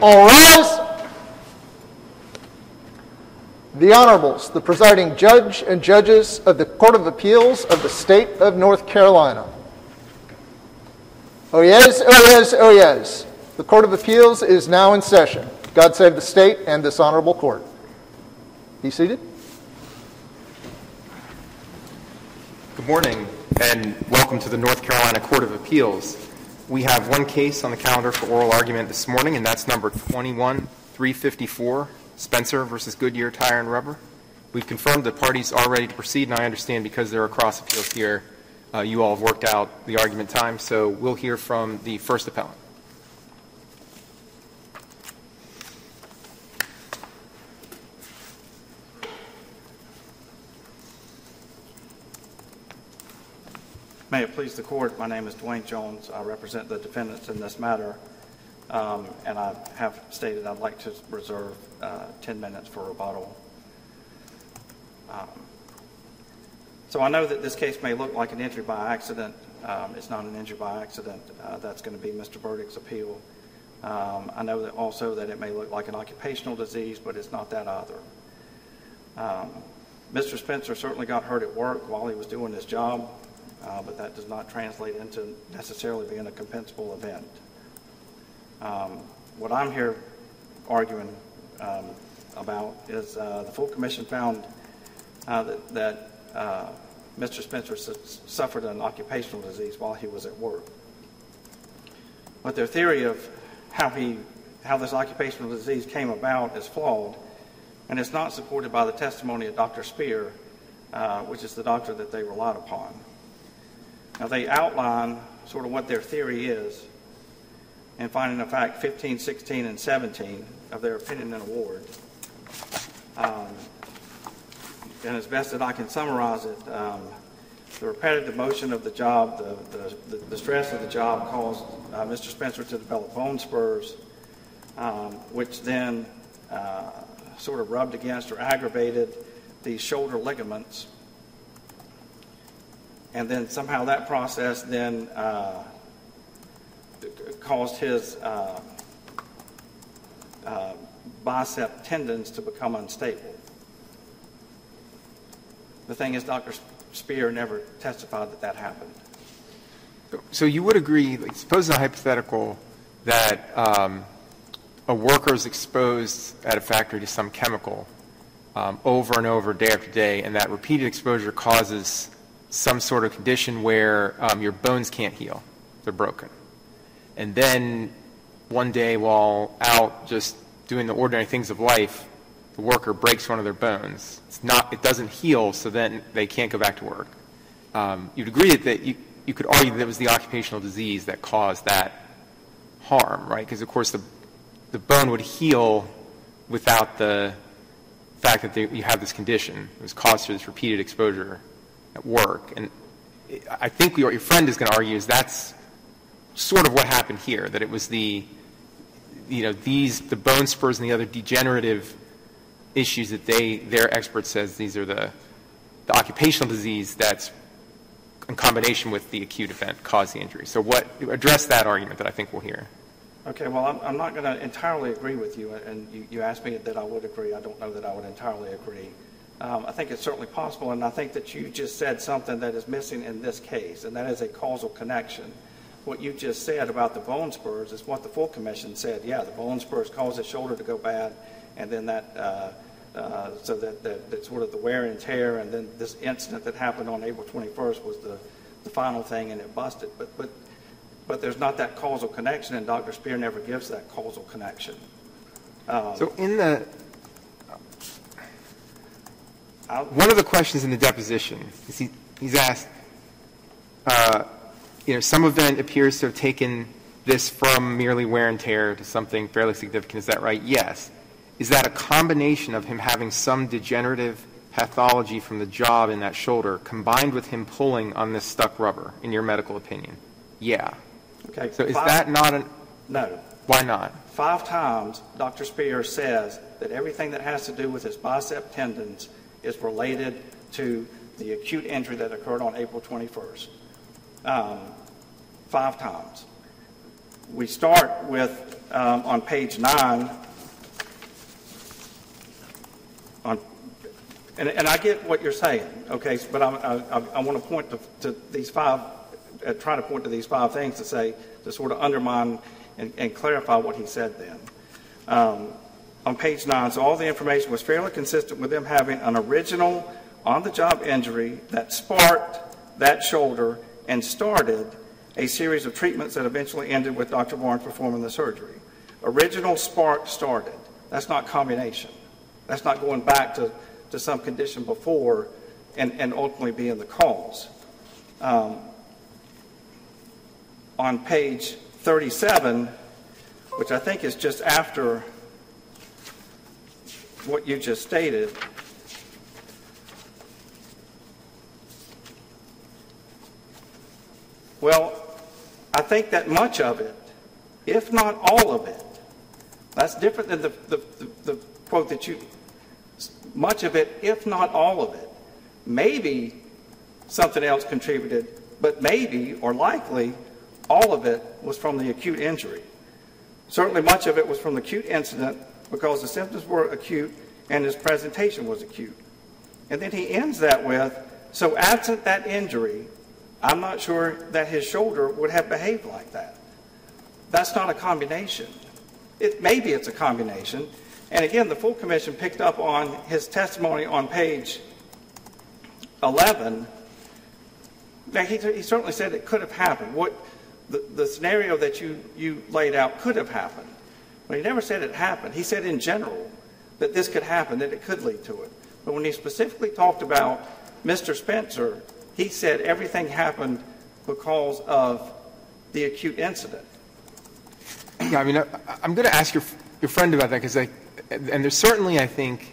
All rise. The Honorables, the presiding judge and judges of the Court of Appeals of the State of North Carolina. Oh, yes, oh, yes, oh, yes. The Court of Appeals is now in session. God save the state and this honorable court. Be seated. Good morning and welcome to the North Carolina Court of Appeals. We have one case on the calendar for oral argument this morning, and that's number 21-354, Spencer versus Goodyear Tire and Rubber. We've confirmed the parties are ready to proceed, and I understand because there are cross appeals here, uh, you all have worked out the argument time, so we'll hear from the first appellant. May it please the court, my name is Dwayne Jones. I represent the defendants in this matter, um, and I have stated I'd like to reserve uh, 10 minutes for rebuttal. Um, so I know that this case may look like an injury by accident. Um, it's not an injury by accident. Uh, that's going to be Mr. Burdick's appeal. Um, I know that also that it may look like an occupational disease, but it's not that either. Um, Mr. Spencer certainly got hurt at work while he was doing his job uh, but that does not translate into necessarily being a compensable event. Um, what I'm here arguing um, about is uh, the full commission found uh, that, that uh, Mr. Spencer su- suffered an occupational disease while he was at work. But their theory of how he how this occupational disease came about is flawed, and it's not supported by the testimony of Dr. Spear, uh, which is the doctor that they relied upon. Now, they outline sort of what their theory is and finding of fact 15, 16, and 17 of their opinion and award. Um, and as best that I can summarize it, um, the repetitive motion of the job, the, the, the stress of the job caused uh, Mr. Spencer to develop bone spurs, um, which then uh, sort of rubbed against or aggravated the shoulder ligaments and then somehow that process then uh, caused his uh, uh, bicep tendons to become unstable. The thing is, Dr. Spear never testified that that happened. So you would agree, like, suppose a hypothetical that um, a worker is exposed at a factory to some chemical um, over and over, day after day, and that repeated exposure causes some sort of condition where um, your bones can't heal, they're broken. And then one day while out just doing the ordinary things of life, the worker breaks one of their bones. It's not, it doesn't heal, so then they can't go back to work. Um, you'd agree that you, you could argue that it was the occupational disease that caused that harm, right? Because, of course, the, the bone would heal without the fact that they, you have this condition. It was caused through this repeated exposure work. And I think what your friend is going to argue is that's sort of what happened here, that it was the, you know, these, the bone spurs and the other degenerative issues that they, their expert says these are the, the occupational disease that's in combination with the acute event caused the injury. So what, address that argument that I think we'll hear. Okay, well, I'm, I'm not going to entirely agree with you, and you, you asked me that I would agree. I don't know that I would entirely agree. Um, I think it's certainly possible, and I think that you just said something that is missing in this case, and that is a causal connection. What you just said about the bone spurs is what the full commission said. Yeah, the bone spurs cause the shoulder to go bad, and then that, uh, uh, so that, that, that, sort of the wear and tear, and then this incident that happened on April 21st was the, the final thing, and it busted. But, but, but there's not that causal connection, and Dr. Spear never gives that causal connection. Um, so in the one of the questions in the deposition is he, he's asked, uh, you know, some event appears to have taken this from merely wear and tear to something fairly significant. Is that right? Yes. Is that a combination of him having some degenerative pathology from the job in that shoulder combined with him pulling on this stuck rubber, in your medical opinion? Yeah. Okay. So is Five, that not an. No. Why not? Five times Dr. Spear says that everything that has to do with his bicep tendons is related to the acute injury that occurred on April 21st. Um, five times. We start with um, on page nine, on, and, and I get what you're saying, okay, but I, I, I want to point to, to these five, uh, try to point to these five things to say, to sort of undermine and, and clarify what he said then. Um, on page nine, so all the information was fairly consistent with them having an original on-the-job injury that sparked that shoulder and started a series of treatments that eventually ended with Dr. Barnes performing the surgery. Original spark started. That's not combination. That's not going back to, to some condition before and, and ultimately being the cause. Um, on page 37, which I think is just after what you just stated, well, I think that much of it, if not all of it, that's different than the, the, the, the quote that you, much of it, if not all of it, maybe something else contributed, but maybe or likely all of it was from the acute injury. Certainly, much of it was from the acute incident because the symptoms were acute and his presentation was acute. And then he ends that with so, absent that injury, I'm not sure that his shoulder would have behaved like that. That's not a combination. It, maybe it's a combination. And again, the full commission picked up on his testimony on page 11. Now, he, he certainly said it could have happened. What the, the scenario that you, you laid out could have happened. But he never said it happened. He said in general that this could happen, that it could lead to it. But when he specifically talked about Mr. Spencer, he said everything happened because of the acute incident. Yeah, I mean, I, I'm going to ask your, your friend about that because and there's certainly, I think,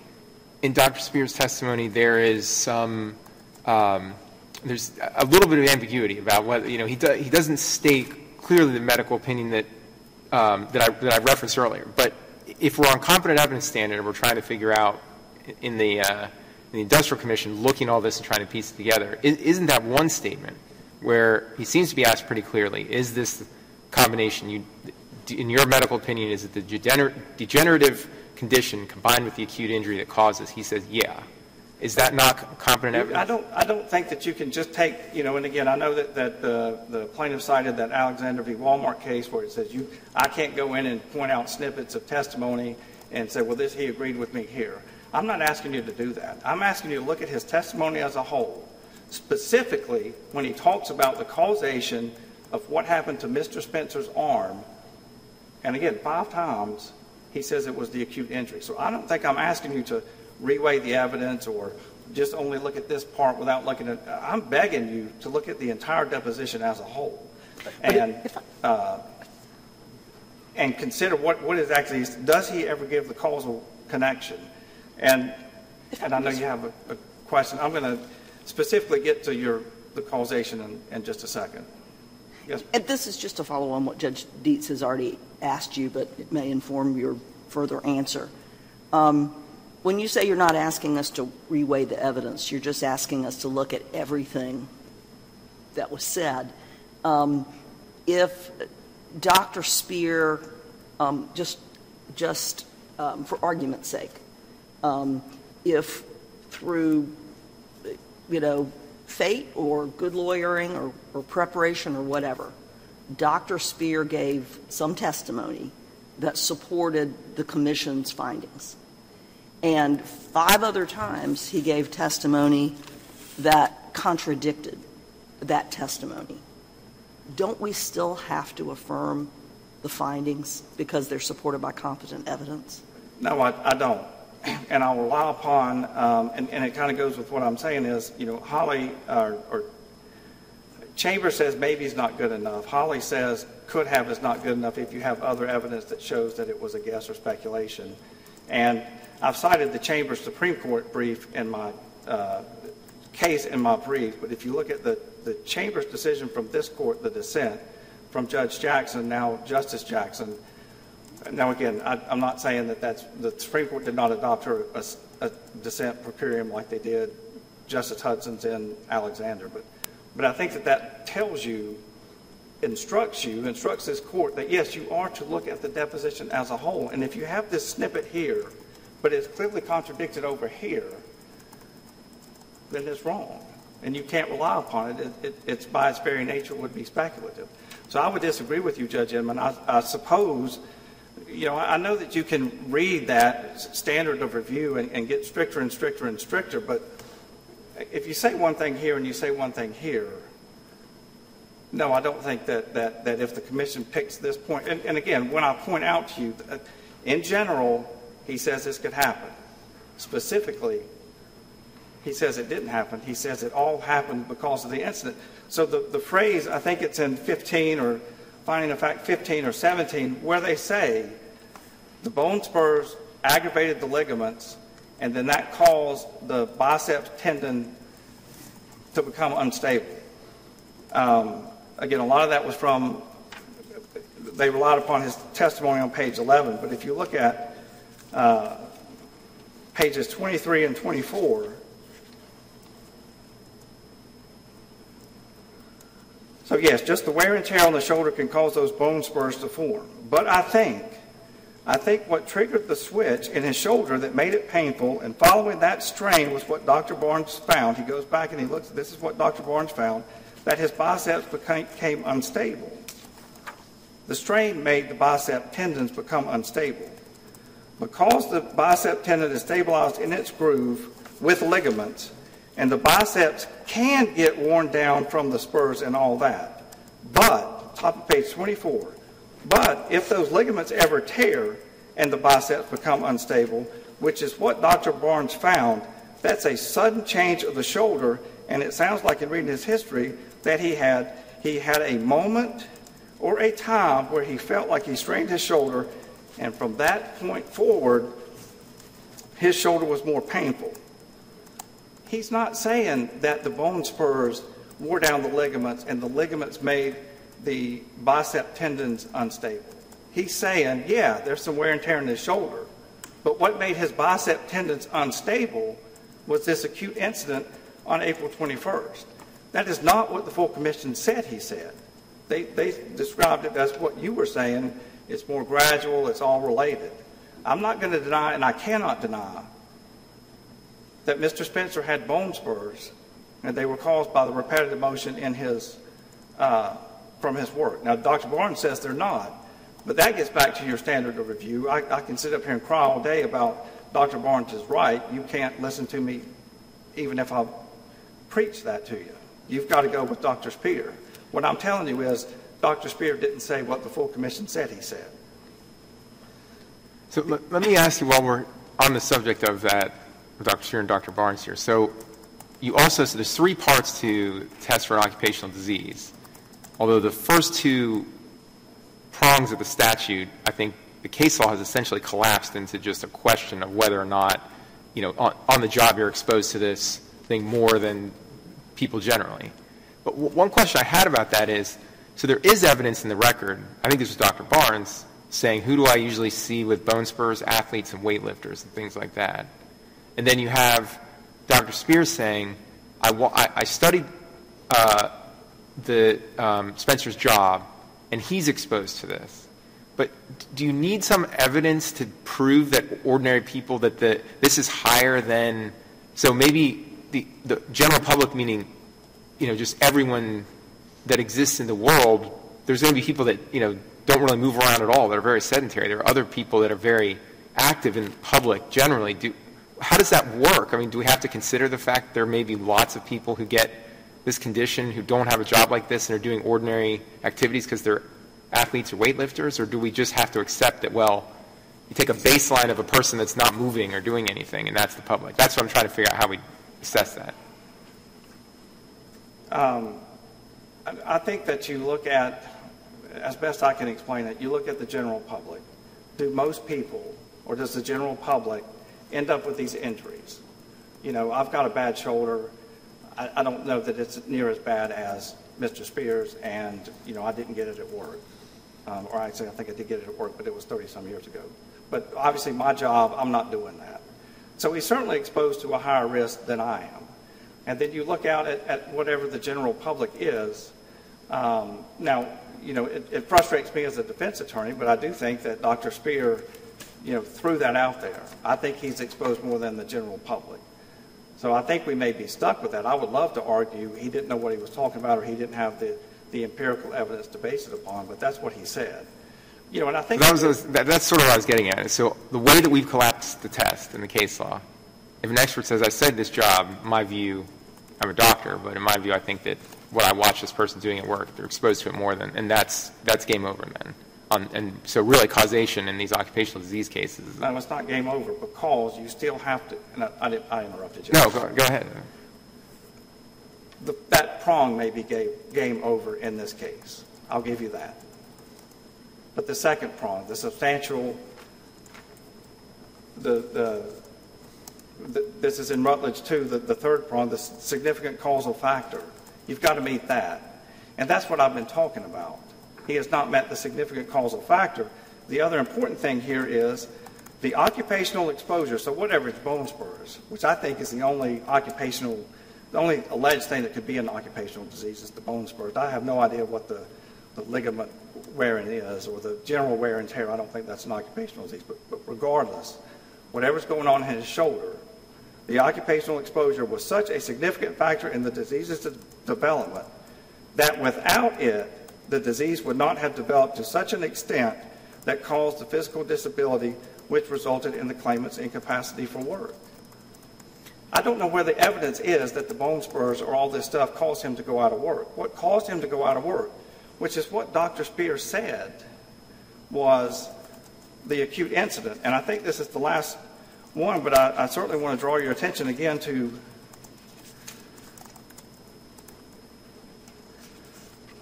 in Dr. Spear's testimony, there is some, um, there's a little bit of ambiguity about whether, you know, he, do, he doesn't state clearly the medical opinion that, um, that, I, that I referenced earlier. But if we're on competent evidence standard and we're trying to figure out in the, uh, in the Industrial Commission looking all this and trying to piece it together, isn't that one statement where he seems to be asked pretty clearly, is this combination, you, in your medical opinion, is it the degener- degenerative condition combined with the acute injury that causes? He says, yeah. Is that not competent evidence? I don't, I don't think that you can just take, you know, and again, I know that, that the, the plaintiff cited that Alexander v. Walmart case where it says you, I can't go in and point out snippets of testimony and say, well, this, he agreed with me here. I'm not asking you to do that. I'm asking you to look at his testimony as a whole, specifically when he talks about the causation of what happened to Mr. Spencer's arm. And again, five times he says it was the acute injury. So I don't think I'm asking you to reweigh the evidence or just only look at this part without looking at. I'm begging you to look at the entire deposition as a whole, and uh, and consider what what is actually does he ever give the causal connection, and and I know you have a, a question. I'm going to specifically get to your the causation in, in just a second. Yes. And this is just to follow on what Judge Dietz has already asked you, but it may inform your further answer. Um, when you say you're not asking us to reweigh the evidence, you're just asking us to look at everything that was said. Um, if Dr. Spear, um, just, just um, for argument's sake, if through, you know, fate or good lawyering or, preparation or whatever, Dr. Spear gave some testimony that supported the commission's findings and five other times he gave testimony that contradicted that testimony. Don't we still have to affirm the findings because they're supported by competent evidence? No, I, I don't. And I'll rely upon, um, and, and, it kind of goes with what I'm saying is, you know, Holley, uh, or Chambers says maybe is not good enough. Holley says could have is not good enough if you have other evidence that shows that it was a guess or speculation. And I've cited the Chambers Supreme Court brief in my uh, case in my brief, but if you look at the, the Chambers decision from this court, the dissent from Judge Jackson, now Justice Jackson, now again, I, am not saying that that's, the Supreme Court did not adopt her a, a dissent per curiam like they did Justice Hudson's in Alexander, but, but I think that that tells you instructs you, instructs this court that yes, you are to look at the deposition as a whole. And if you have this snippet here, but it's clearly contradicted over here, then it's wrong. And you can't rely upon it. it, it it's by its very nature would be speculative. So I would disagree with you, Judge Inman. I, I suppose, you know, I know that you can read that standard of review and, and get stricter and stricter and stricter, but if you say one thing here and you say one thing here, no, I don't think that, that, that if the commission picks this point, and, and again, when I point out to you, uh, in general, he says this could happen. Specifically, he says it didn't happen. He says it all happened because of the incident. So the, the phrase, I think it's in 15 or finding of fact 15 or 17, where they say the bone spurs aggravated the ligaments, and then that caused the biceps tendon to become unstable. Um, again, a lot of that was from, they relied upon his testimony on page 11, but if you look at uh, pages 23 and 24, so yes, just the wear and tear on the shoulder can cause those bone spurs to form. But I think, I think what triggered the switch in his shoulder that made it painful, and following that strain was what Dr. Barnes found. He goes back and he looks, this is what Dr. Barnes found that his biceps became unstable. The strain made the bicep tendons become unstable. Because the bicep tendon is stabilized in its groove with ligaments, and the biceps can get worn down from the spurs and all that. But, top of page 24, but if those ligaments ever tear and the biceps become unstable, which is what Dr. Barnes found, that's a sudden change of the shoulder, and it sounds like in reading his history that he had, he had a moment or a time where he felt like he strained his shoulder, and from that point forward, his shoulder was more painful. He's not saying that the bone spurs wore down the ligaments and the ligaments made the bicep tendons unstable. He's saying, yeah, there's some wear and tear in his shoulder, but what made his bicep tendons unstable was this acute incident on April 21st. That is not what the full commission said he said. They, they described it as what you were saying. It's more gradual, it's all related. I'm not going to deny, and I cannot deny, that Mr. Spencer had bone spurs, and they were caused by the repetitive motion in his, uh, from his work. Now, Dr. Barnes says they're not, but that gets back to your standard of review. I, I can sit up here and cry all day about Dr. Barnes is right. You can't listen to me even if I preach that to you. You've got to go with Dr. Spear. What I'm telling you is Dr. Spear didn't say what the full commission said he said. So let, let me ask you while we're on the subject of that, Dr. Spear and Dr. Barnes here. So you also, so there's three parts to test for an occupational disease. Although the first two prongs of the statute, I think the case law has essentially collapsed into just a question of whether or not, you know, on, on the job you're exposed to this thing more than people generally. But one question I had about that is so there is evidence in the record, I think this was Dr. Barnes, saying who do I usually see with bone spurs, athletes, and weightlifters, and things like that. And then you have Dr. Spears saying, I, I studied uh, the um, Spencer's job, and he's exposed to this. But do you need some evidence to prove that ordinary people that the, this is higher than? So maybe the, the general public, meaning, you know, just everyone that exists in the world, there's going to be people that, you know, don't really move around at all, that are very sedentary. There are other people that are very active in public generally. Do, how does that work? I mean, do we have to consider the fact there may be lots of people who get this condition who don't have a job like this and are doing ordinary activities because they're athletes or weightlifters, or do we just have to accept that, well, you take a baseline of a person that's not moving or doing anything, and that's the public? That's what I'm trying to figure out how we assess that? Um, I, think that you look at, as best I can explain it, you look at the general public. Do most people, or does the general public, end up with these injuries? You know, I've got a bad shoulder. I, I don't know that it's near as bad as Mr. Spears, and, you know, I didn't get it at work. Um, or actually, I think I did get it at work, but it was 30 some years ago. But obviously, my job, I'm not doing that. So he's certainly exposed to a higher risk than I am. And then you look out at, at whatever the general public is. Um, now, you know, it, it frustrates me as a defense attorney, but I do think that Dr. Spear, you know, threw that out there. I think he's exposed more than the general public. So I think we may be stuck with that. I would love to argue he didn't know what he was talking about or he didn't have the, the empirical evidence to base it upon, but that's what he said. You know, and I think That was, that, that's sort of what I was getting at. So the way that we've collapsed the test in the case law, if an expert says, I said this job, my view, I'm a doctor, but in my view, I think that what I watch this person doing at work, they're exposed to it more than, and that's, that's game over then. On, um, and so really causation in these occupational disease cases. is- no, it's not game over because you still have to, and I, I, I interrupted you. No, go, go ahead. The, that prong may be game, game over in this case. I'll give you that. But the second prong, the substantial, the, the, this is in Rutledge too, the, the third prong, the significant causal factor. You've got to meet that. And that's what I've been talking about. He has not met the significant causal factor. The other important thing here is the occupational exposure. So whatever it's bone spurs, which I think is the only occupational, the only alleged thing that could be an occupational disease is the bone spurs. I have no idea what the, the ligament wearing is or the general wear and tear. I don't think that's an occupational disease. But, but regardless, whatever's going on in his shoulder, the occupational exposure was such a significant factor in the disease's de- development that without it, the disease would not have developed to such an extent that caused the physical disability which resulted in the claimant's incapacity for work. I don't know where the evidence is that the bone spurs or all this stuff caused him to go out of work. What caused him to go out of work, which is what Dr. Spears said, was the acute incident. And I think this is the last one, but I, I certainly want to draw your attention again to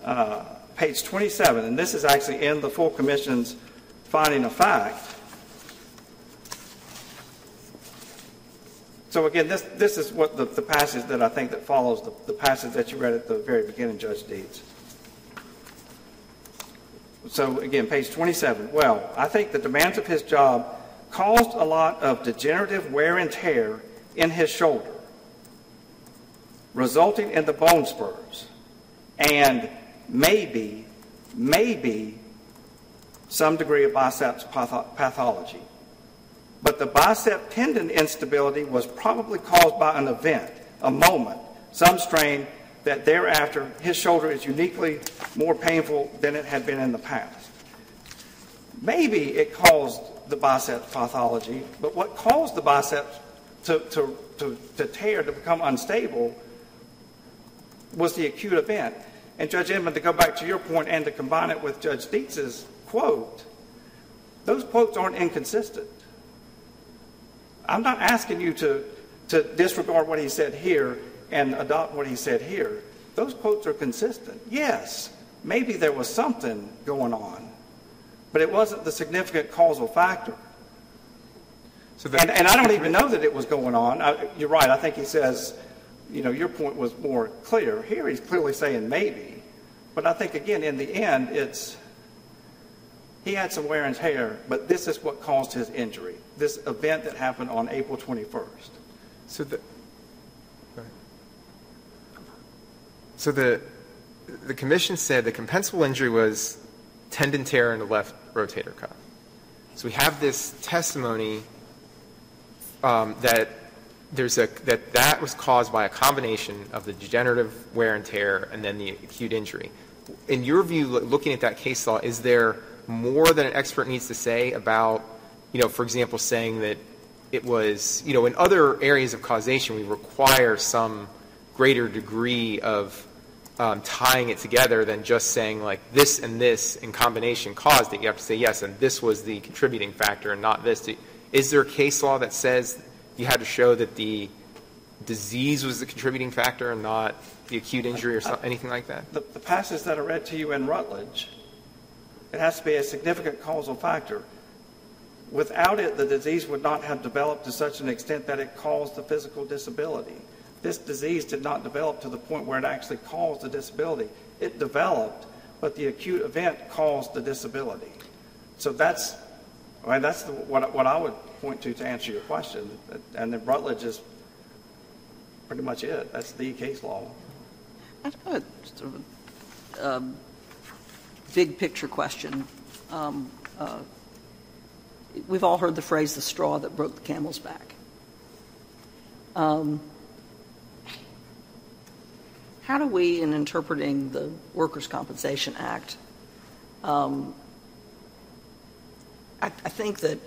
uh, page 27, and this is actually in the full commission's finding of fact. So again, this, this is what the, the passage that I think that follows the, the passage that you read at the very beginning, Judge Dietz. So again, page 27. Well, I think the demands of his job caused a lot of degenerative wear and tear in his shoulder, resulting in the bone spurs, and maybe, maybe some degree of biceps pathology. But the bicep tendon instability was probably caused by an event, a moment, some strain that thereafter his shoulder is uniquely more painful than it had been in the past. Maybe it caused the bicep pathology, but what caused the biceps to, to, to, to tear, to become unstable, was the acute event. And Judge Inman, to go back to your point and to combine it with Judge Dietz's quote, those quotes aren't inconsistent. I'm not asking you to, to disregard what he said here and adopt what he said here. Those quotes are consistent. Yes, maybe there was something going on, but it wasn't the significant causal factor. So the- And, and I don't even know that it was going on. I, you're right. I think he says, you know, your point was more clear. Here he's clearly saying maybe. But I think, again, in the end, it's he had some wear and tear, but this is what caused his injury. This event that happened on April 21st. So the, go ahead. So the, the commission said the compensable injury was tendon tear in the left rotator cuff. So we have this testimony um, that there's a that that was caused by a combination of the degenerative wear and tear and then the acute injury. In your view, looking at that case law, is there more that an expert needs to say about, you know, for example, saying that it was, you know, in other areas of causation, we require some greater degree of um, tying it together than just saying like this and this in combination caused it. You have to say yes, and this was the contributing factor and not this. Is there a case law that says you had to show that the disease was the contributing factor and not the acute injury or so, anything like that? The, the passage that I read to you in Rutledge, it has to be a significant causal factor. Without it, the disease would not have developed to such an extent that it caused the physical disability. This disease did not develop to the point where it actually caused the disability. It developed, but the acute event caused the disability. So that's, I mean, that's the, what, what I would point to to answer your question. And then Rutledge is pretty much it. That's the case law. I've got a of, um, big picture question. Um, uh, We've all heard the phrase, "the straw that broke the camel's back." Um, How do we, in interpreting the Workers' Compensation Act, um, I think that,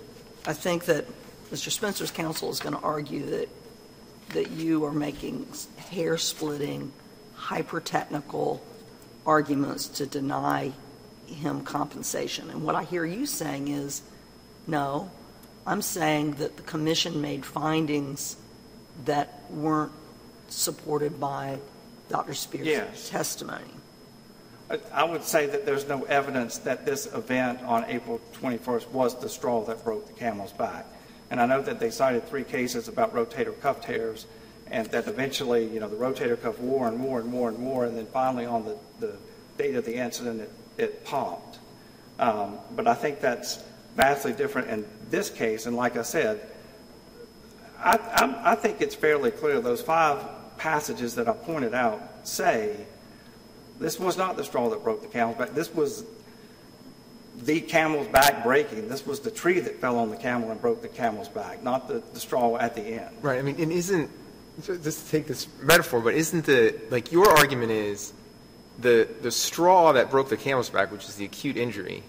I think that Mr. Spencer's counsel is going to argue that, that you are making hair-splitting, hyper-technical arguments to deny him compensation. And what I hear you saying is, no, I'm saying that the commission made findings that weren't supported by Dr. Spear's Yes. testimony. I- I would say that there's no evidence that this event on April 21st was the straw that broke the camel's back. And I know that they cited three cases about rotator cuff tears, and that eventually, you know, the rotator cuff wore and wore and wore and wore, and then finally on the, the date of the incident, it, it popped. Um, But I think that's vastly different in this case, and like I said, I, I'm- I think it's fairly clear, those five passages that I pointed out say this was not the straw that broke the camel's back. This was the camel's back breaking. This was the tree that fell on the camel and broke the camel's back, not the, the straw at the end. Right, I mean, and isn't, just to take this metaphor, but isn't the, like, your argument is the, the straw that broke the camel's back, which is the acute injury,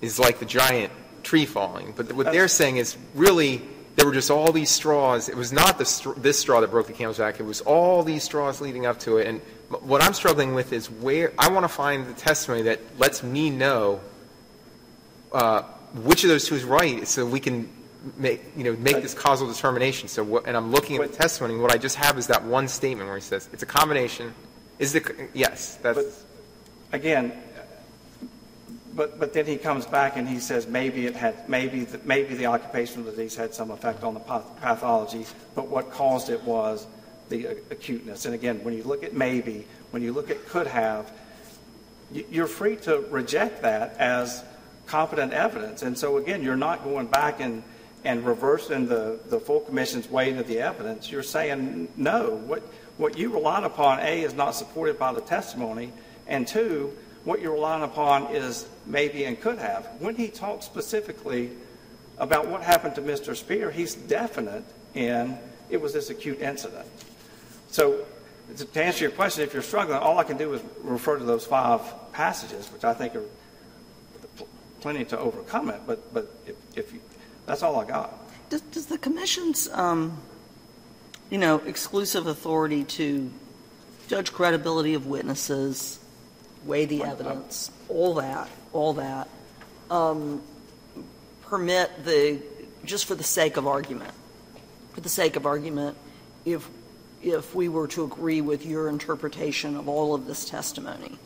is like the giant tree falling. But what they're saying is really, there were just all these straws. It was not the, this straw that broke the camel's back. It was all these straws leading up to it. And what I'm struggling with is where, I want to find the testimony that lets me know uh, which of those two is right, so we can make, you know, make this causal determination. So, what, and I'm looking at the testimony, what I just have is that one statement where he says, it's a combination. Is the, yes, that's, Again, but, but then he comes back and he says maybe it had, maybe, the- maybe the occupational disease had some effect on the pathology, but what caused it was the acuteness. And again, when you look at maybe, when you look at could have, you- you're free to reject that as competent evidence. And so again, you're not going back and, and reversing the, the full commission's weight of the evidence. You're saying, no, what, what you relied upon, A, is not supported by the testimony, and two, what you're relying upon is maybe and could have. When he talks specifically about what happened to Mr. Spear, he's definite in it was this acute incident. So to answer your question, if you're struggling, all I can do is refer to those five passages, which I think are pl- plenty to overcome it, but, but if, if you, that's all I got. Does, does the commission's, um, you know, exclusive authority to judge credibility of witnesses, weigh the evidence, all that, all that, um, permit the, just for the sake of argument, for the sake of argument, if, if we were to agree with your interpretation of all of this testimony,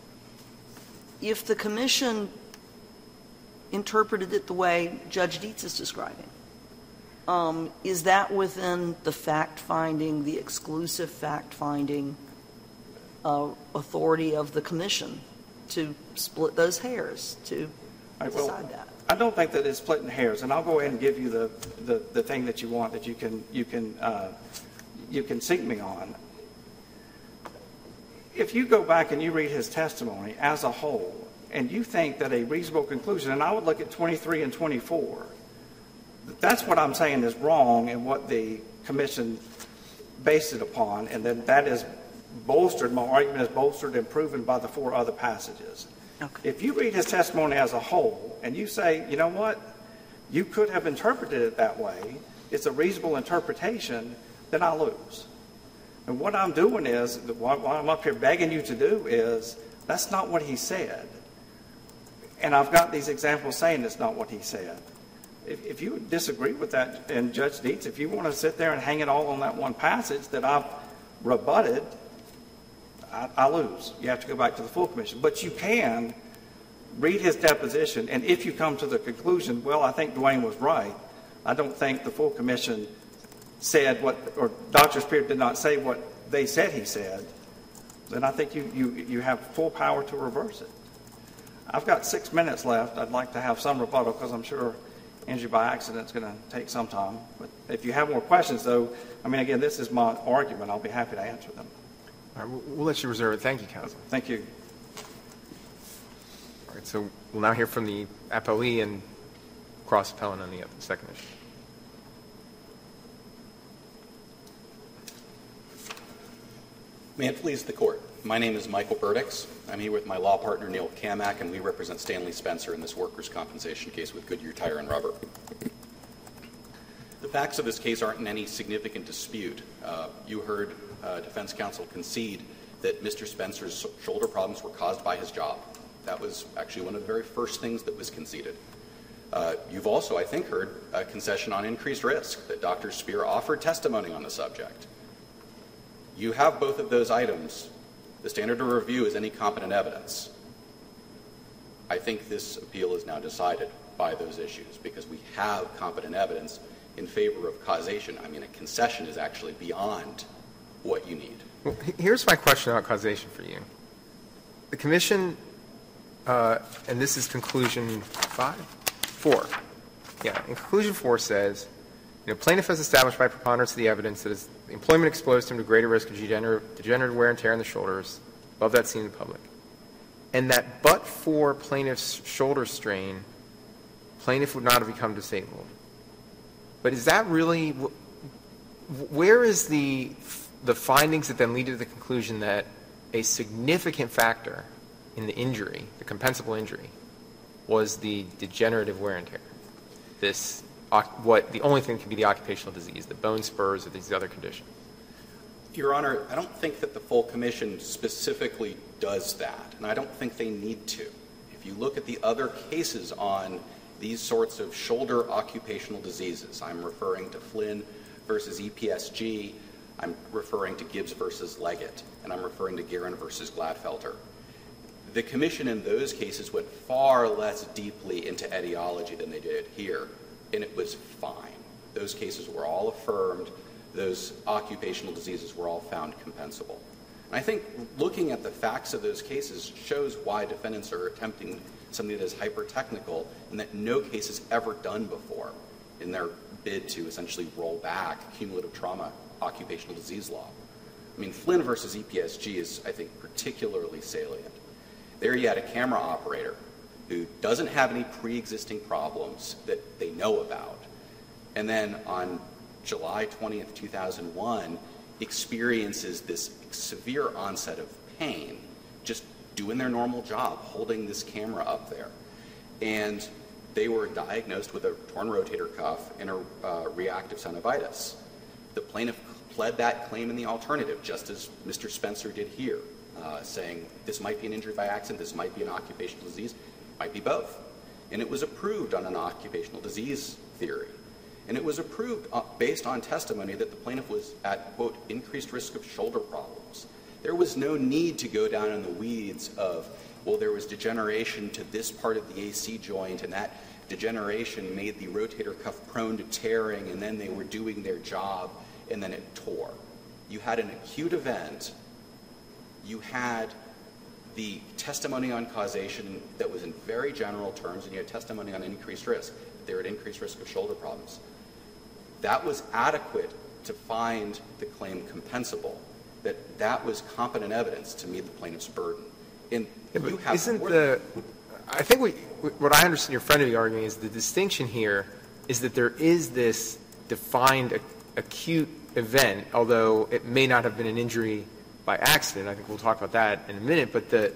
if the commission interpreted it the way Judge Dietz is describing, um, is that within the fact-finding, the exclusive fact-finding uh, authority of the commission to split those hairs, to right, well, decide that? I don't think that it's splitting hairs, and I'll go ahead and give you the, the, the thing that you want that you can, you can, uh, you can seek me on. If you go back and you read his testimony as a whole, and you think that a reasonable conclusion, and I would look at 23 and 24, that's what I'm saying is wrong and what the commission based it upon, and then that is bolstered, my argument is bolstered and proven by the four other passages. Okay. If you read his testimony as a whole and you say, you know what, you could have interpreted it that way, it's a reasonable interpretation, then I lose. And what I'm doing is, what what I'm up here begging you to do is, that's not what he said. And I've got these examples saying it's not what he said. If, if you disagree with that, and Judge Dietz, if you want to sit there and hang it all on that one passage that I've rebutted, I, I lose. You have to go back to the full commission. But you can read his deposition, and if you come to the conclusion, well, I think Dwayne was right, I don't think the full commission said what, or Dr. Spear did not say what they said he said, then I think you, you, you have full power to reverse it. I've got six minutes left. I'd like to have some rebuttal because I'm sure injury by accident is going to take some time. But if you have more questions, though, I mean, again, this is my argument. I'll be happy to answer them. All right, we'll we'll let you reserve it. Thank you, counsel. Thank you. All right, So we'll now hear from the appellee and cross appellant on the second issue. May it please the court. My name is Michael Burdix. I'm here with my law partner Neil Kamak, and we represent Stanley Spencer in this workers' compensation case with Goodyear Tire and Rubber. The facts of this case aren't in any significant dispute. Uh, you heard uh, defense counsel concede that Mr. Spencer's shoulder problems were caused by his job. That was actually one of the very first things that was conceded. Uh, you've also, I think, heard a concession on increased risk that Dr. Spear offered testimony on the subject. You have both of those items. The standard of review is any competent evidence. I think this appeal is now decided by those issues because we have competent evidence in favor of causation. I mean, a concession is actually beyond what you need. Well, here's my question about causation for you. The commission, uh, and this is conclusion five, four. Yeah, in conclusion four says, you know, plaintiff has established by preponderance of the evidence that his employment exposed him to greater risk of degenerative, degenerative wear and tear in the shoulders, above that seen in the public, and that but for plaintiff's shoulder strain, plaintiff would not have become disabled. But is that really, wh- where is the, the findings that then lead to the conclusion that a significant factor in the injury, the compensable injury, was the degenerative wear and tear? This, what, the only thing could be the occupational disease, the bone spurs or these other conditions? Your Honor, I don't think that the full commission specifically does that, and I don't think they need to. If you look at the other cases on these sorts of shoulder occupational diseases, I'm referring to Flynn versus EPSG, I'm referring to Gibbs versus Leggett, and I'm referring to Guerin versus Glatfelter. The commission in those cases went far less deeply into etiology than they did here, and it was fine. Those cases were all affirmed, those occupational diseases were all found compensable. And I think looking at the facts of those cases shows why defendants are attempting something that is hyper technical and that no case has ever done before in their bid to essentially roll back cumulative trauma occupational disease law. I mean, Flynn versus EPSG is, I think, particularly salient. There you had a camera operator who doesn't have any pre existing problems that they know about. And then on July 20th, 2001, experiences this severe onset of pain just doing their normal job, holding this camera up there. And they were diagnosed with a torn rotator cuff and a uh, reactive synovitis. The plaintiff pled that claim in the alternative, just as Mr. Spencer did here, uh, saying this might be an injury by accident, this might be an occupational disease, might be both. And it was approved on an occupational disease theory. And it was approved uh, based on testimony that the plaintiff was at, quote, increased risk of shoulder problems. There was no need to go down in the weeds of, well, there was degeneration to this part of the AC joint, and that degeneration made the rotator cuff prone to tearing, and then they were doing their job, and then it tore. You had an acute event, you had the testimony on causation that was in very general terms, and you had testimony on increased risk. They're at increased risk of shoulder problems. That was adequate to find the claim compensable, that that was competent evidence to meet the plaintiff's burden. And you have Isn't the, I think what, what I understand your friend to be arguing is the distinction here is that there is this defined ac- acute event, although it may not have been an injury by accident. I think we'll talk about that in a minute, but the,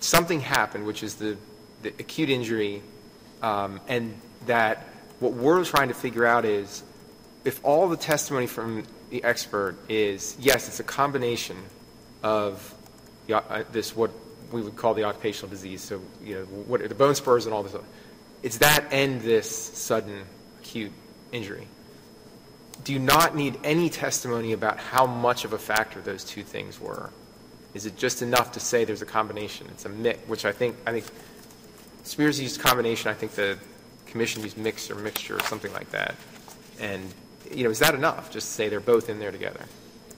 something happened, which is the, the acute injury, um, and that what we're trying to figure out is if all the testimony from the expert is, yes, it's a combination of uh, this, what we would call the occupational disease, so, you know, what are the bone spurs and all this, it's that and this sudden acute injury. Do you not need any testimony about how much of a factor those two things were? Is it just enough to say there's a combination? It's a mix, which I think, I think Spears used combination, I think the commission used mix or mixture or something like that. And, you know, is that enough, just to say they're both in there together?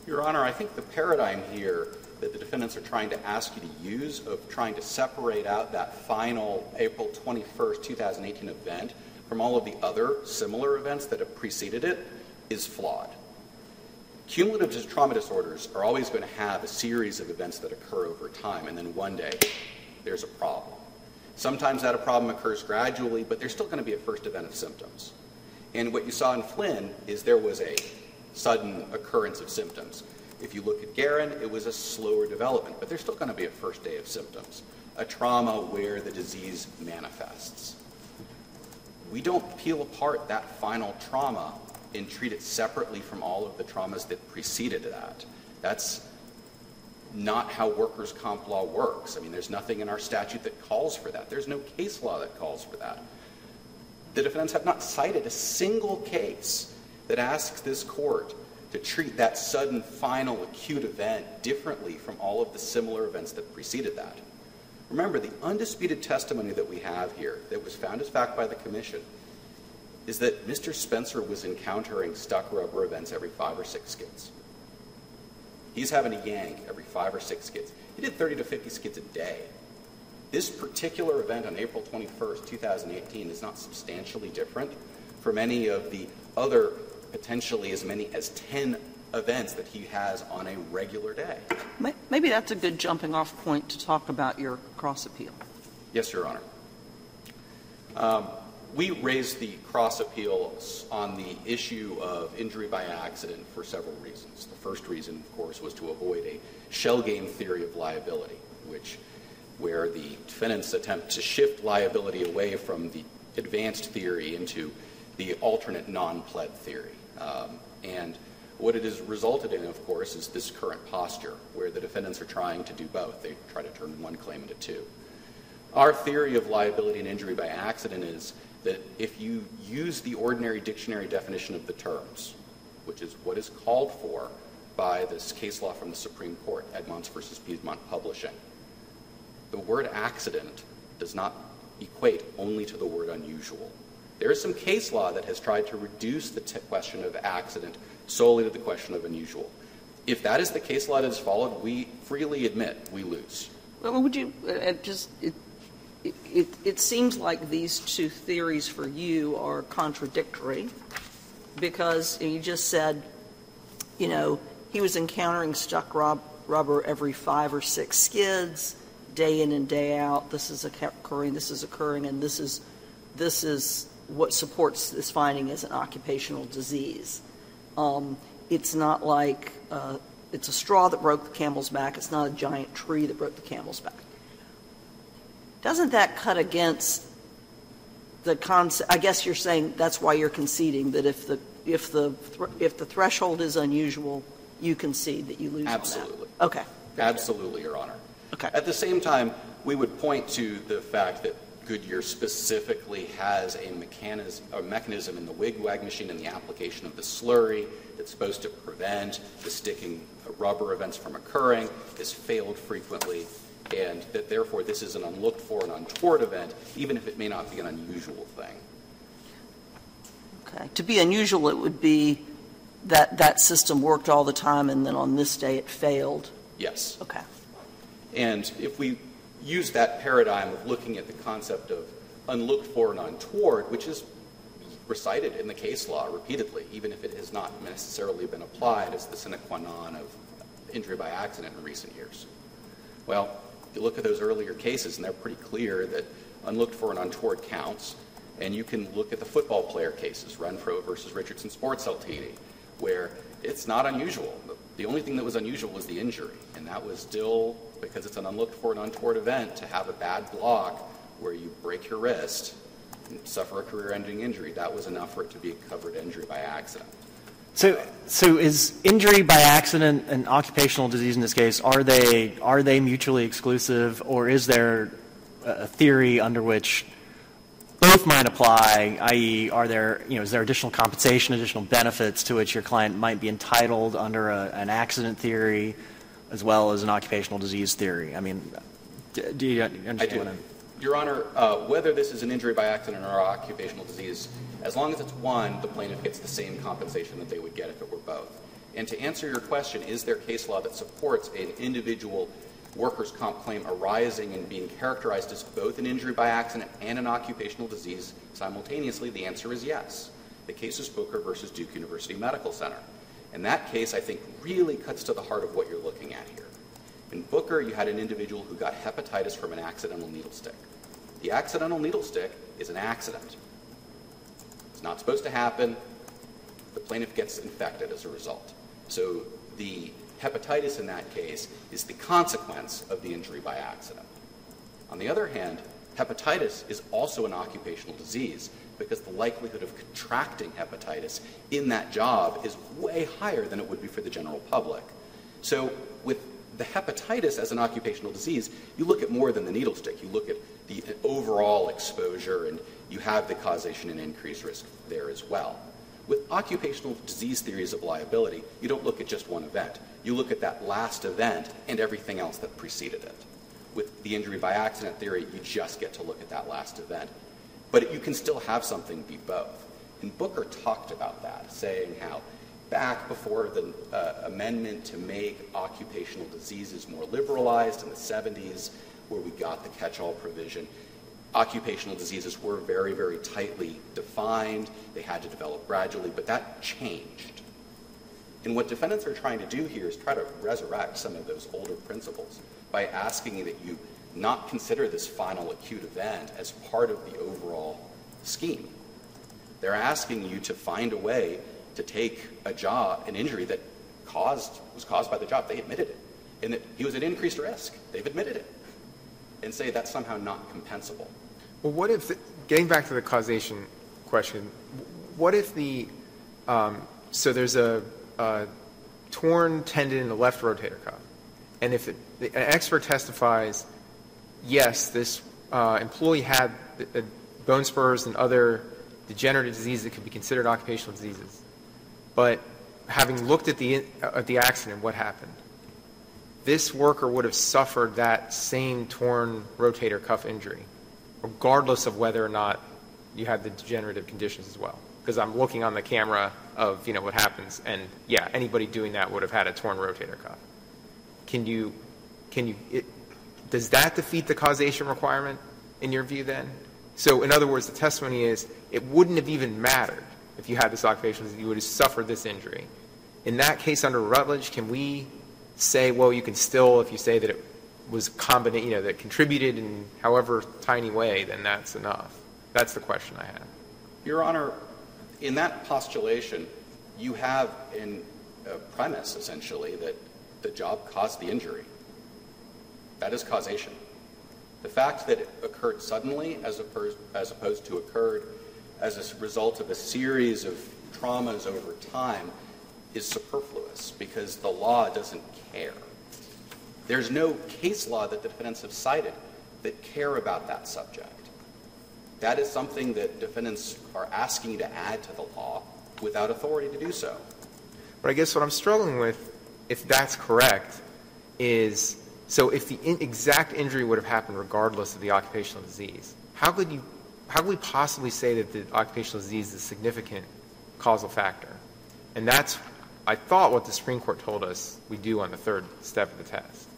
Your Honor, I think the paradigm here that the defendants are trying to ask you to use of trying to separate out that final April 21st, 2018 event from all of the other similar events that have preceded it is flawed. Cumulative trauma disorders are always going to have a series of events that occur over time, and then one day there's a problem. Sometimes that problem occurs gradually, but there's still going to be a first event of symptoms. And what you saw in Flynn is there was a sudden occurrence of symptoms. If you look at Guerin, it was a slower development, but there's still going to be a first day of symptoms, a trauma where the disease manifests. We don't peel apart that final trauma and treat it separately from all of the traumas that preceded that. That's not how workers' comp law works. I mean, there's nothing in our statute that calls for that. There's no case law that calls for that. The defendants have not cited a single case that asks this court to treat that sudden, final, acute event differently from all of the similar events that preceded that. Remember, the undisputed testimony that we have here, that was found as fact by the commission, is that Mr. Spencer was encountering stuck rubber events every five or six skids. He's having a yank every five or six skids. He did 30 to 50 skids a day. This particular event on April 21st, 2018, is not substantially different from any of the other potentially as many as 10 events that he has on a regular day. Maybe that's a good jumping off point to talk about your cross appeal. Yes, Your Honor. Um, we raised the cross appeals on the issue of injury by accident for several reasons. The first reason, of course, was to avoid a shell game theory of liability, which where the defendants attempt to shift liability away from the advanced theory into the alternate non-pled theory. Um, and what it has resulted in, of course, is this current posture where the defendants are trying to do both. They try to turn one claim into two. Our theory of liability and injury by accident is that if you use the ordinary dictionary definition of the terms, which is what is called for by this case law from the Supreme Court, Edmonds versus Piedmont Publishing, the word accident does not equate only to the word unusual. There is some case law that has tried to reduce the t- question of accident solely to the question of unusual. If that is the case law that is followed, we freely admit we lose. Well, would you uh, just it, it, it seems like these two theories for you are contradictory because you just said, you know, he was encountering stuck rubber every five or six skids, day in and day out. This is occurring, this is occurring, and this is this is what supports this finding as an occupational disease. Um, it's not like uh, it's a straw that broke the camel's back. It's not a giant tree that broke the camel's back. Doesn't that cut against the concept? I guess you're saying that's why you're conceding that if the if the if the threshold is unusual, you concede that you lose. Absolutely. Okay. Absolutely, Your Honor. Okay. At the same time, we would point to the fact that Goodyear specifically has a mechanism, a mechanism in the wig-wag machine and the application of the slurry that's supposed to prevent the sticking rubber events from occurring, has failed frequently, and that therefore this is an unlooked for and untoward event, even if it may not be an unusual thing. Okay. To be unusual, it would be that that system worked all the time and then on this day it failed. Yes. Okay. And if we use that paradigm of looking at the concept of unlooked for and untoward, which is recited in the case law repeatedly, even if it has not necessarily been applied as the sine qua non of injury by accident in recent years. Well, you look at those earlier cases, and they're pretty clear that unlooked for and untoward counts. And you can look at the football player cases, Renfro versus Richardson Sports Ltd., where it's not unusual. The only thing that was unusual was the injury, and that was still because it's an unlooked for and untoward event to have a bad block where you break your wrist and suffer a career-ending injury. That was enough for it to be a covered injury by accident. So, so is injury by accident and occupational disease in this case are they are they mutually exclusive, or is there a theory under which both might apply? I.e., are there you know is there additional compensation, additional benefits to which your client might be entitled under a, an accident theory, as well as an occupational disease theory? I mean, do you understand I do. what I'm? Your Honor, uh, whether this is an injury by accident or occupational disease, as long as it's one, the plaintiff gets the same compensation that they would get if it were both. And to answer your question, is there case law that supports an individual workers' comp claim arising and being characterized as both an injury by accident and an occupational disease simultaneously? The answer is yes. The case is Booker versus Duke University Medical Center. And that case, I think, really cuts to the heart of what you're looking at here. In Booker, you had an individual who got hepatitis from an accidental needle stick. The accidental needle stick is an accident. It's not supposed to happen. The plaintiff gets infected as a result. So the hepatitis in that case is the consequence of the injury by accident. On the other hand, hepatitis is also an occupational disease because the likelihood of contracting hepatitis in that job is way higher than it would be for the general public. So with the hepatitis as an occupational disease, you look at more than the needle stick. You look at the overall exposure and you have the causation and increased risk there as well. With occupational disease theories of liability, you don't look at just one event. You look at that last event and everything else that preceded it. With the injury by accident theory, you just get to look at that last event. But you can still have something be both. And Booker talked about that, saying how back before the uh, amendment to make occupational diseases more liberalized in the 70s, where we got the catch all provision, occupational diseases were very, very tightly defined. They had to develop gradually, but that changed. And what defendants are trying to do here is try to resurrect some of those older principles by asking that you not consider this final acute event as part of the overall scheme. They're asking you to find a way to take a job, an injury that caused was caused by the job. They admitted it, and that he was at increased risk. They've admitted it, and say that's somehow not compensable. Well, what if, the, getting back to the causation question, what if the, um, so there's a, a, torn tendon in the left rotator cuff, and if it, an expert testifies, yes, this uh, employee had bone spurs and other degenerative diseases that could be considered occupational diseases, but having looked at the, at the accident, what happened? This worker would have suffered that same torn rotator cuff injury regardless of whether or not you had the degenerative conditions as well. Because I'm looking on the camera of you know what happens, and yeah, anybody doing that would have had a torn rotator cuff. Can you, can you? It, does that defeat the causation requirement in your view? Then, so in other words, the testimony is it wouldn't have even mattered if you had this occupation; you would have suffered this injury. In that case, under Rutledge, can we say, well, you can still, if you say that it was combina- you know, that contributed in however tiny way, then that's enough. That's the question I have. Your Honor, in that postulation, you have in a premise essentially that the job caused the injury. That is causation. The fact that it occurred suddenly as, opposed, as opposed to occurred as a result of a series of traumas over time is superfluous because the law doesn't care. There's no case law that defendants have cited that care about that subject. That is something that defendants are asking you to add to the law without authority to do so. But I guess what I'm struggling with, if that's correct, is so if the in exact injury would have happened regardless of the occupational disease, how could you, how could we possibly say that the occupational disease is a significant causal factor? And that's, I thought, what the Supreme Court told us we do on the third step of the test.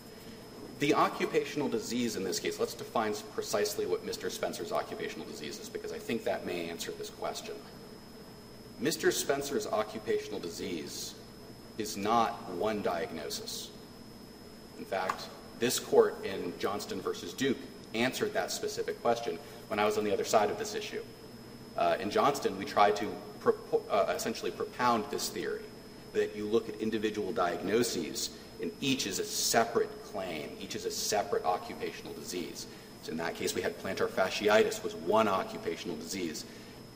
The occupational disease in this case, let's define precisely what Mr. Spencer's occupational disease is because I think that may answer this question. Mr. Spencer's occupational disease is not one diagnosis. In fact, this court in Johnston versus Duke answered that specific question when I was on the other side of this issue. Uh, in Johnston, we tried to pro- uh, essentially propound this theory that you look at individual diagnoses and each is a separate claim. Each is a separate occupational disease. So in that case, we had plantar fasciitis was one occupational disease.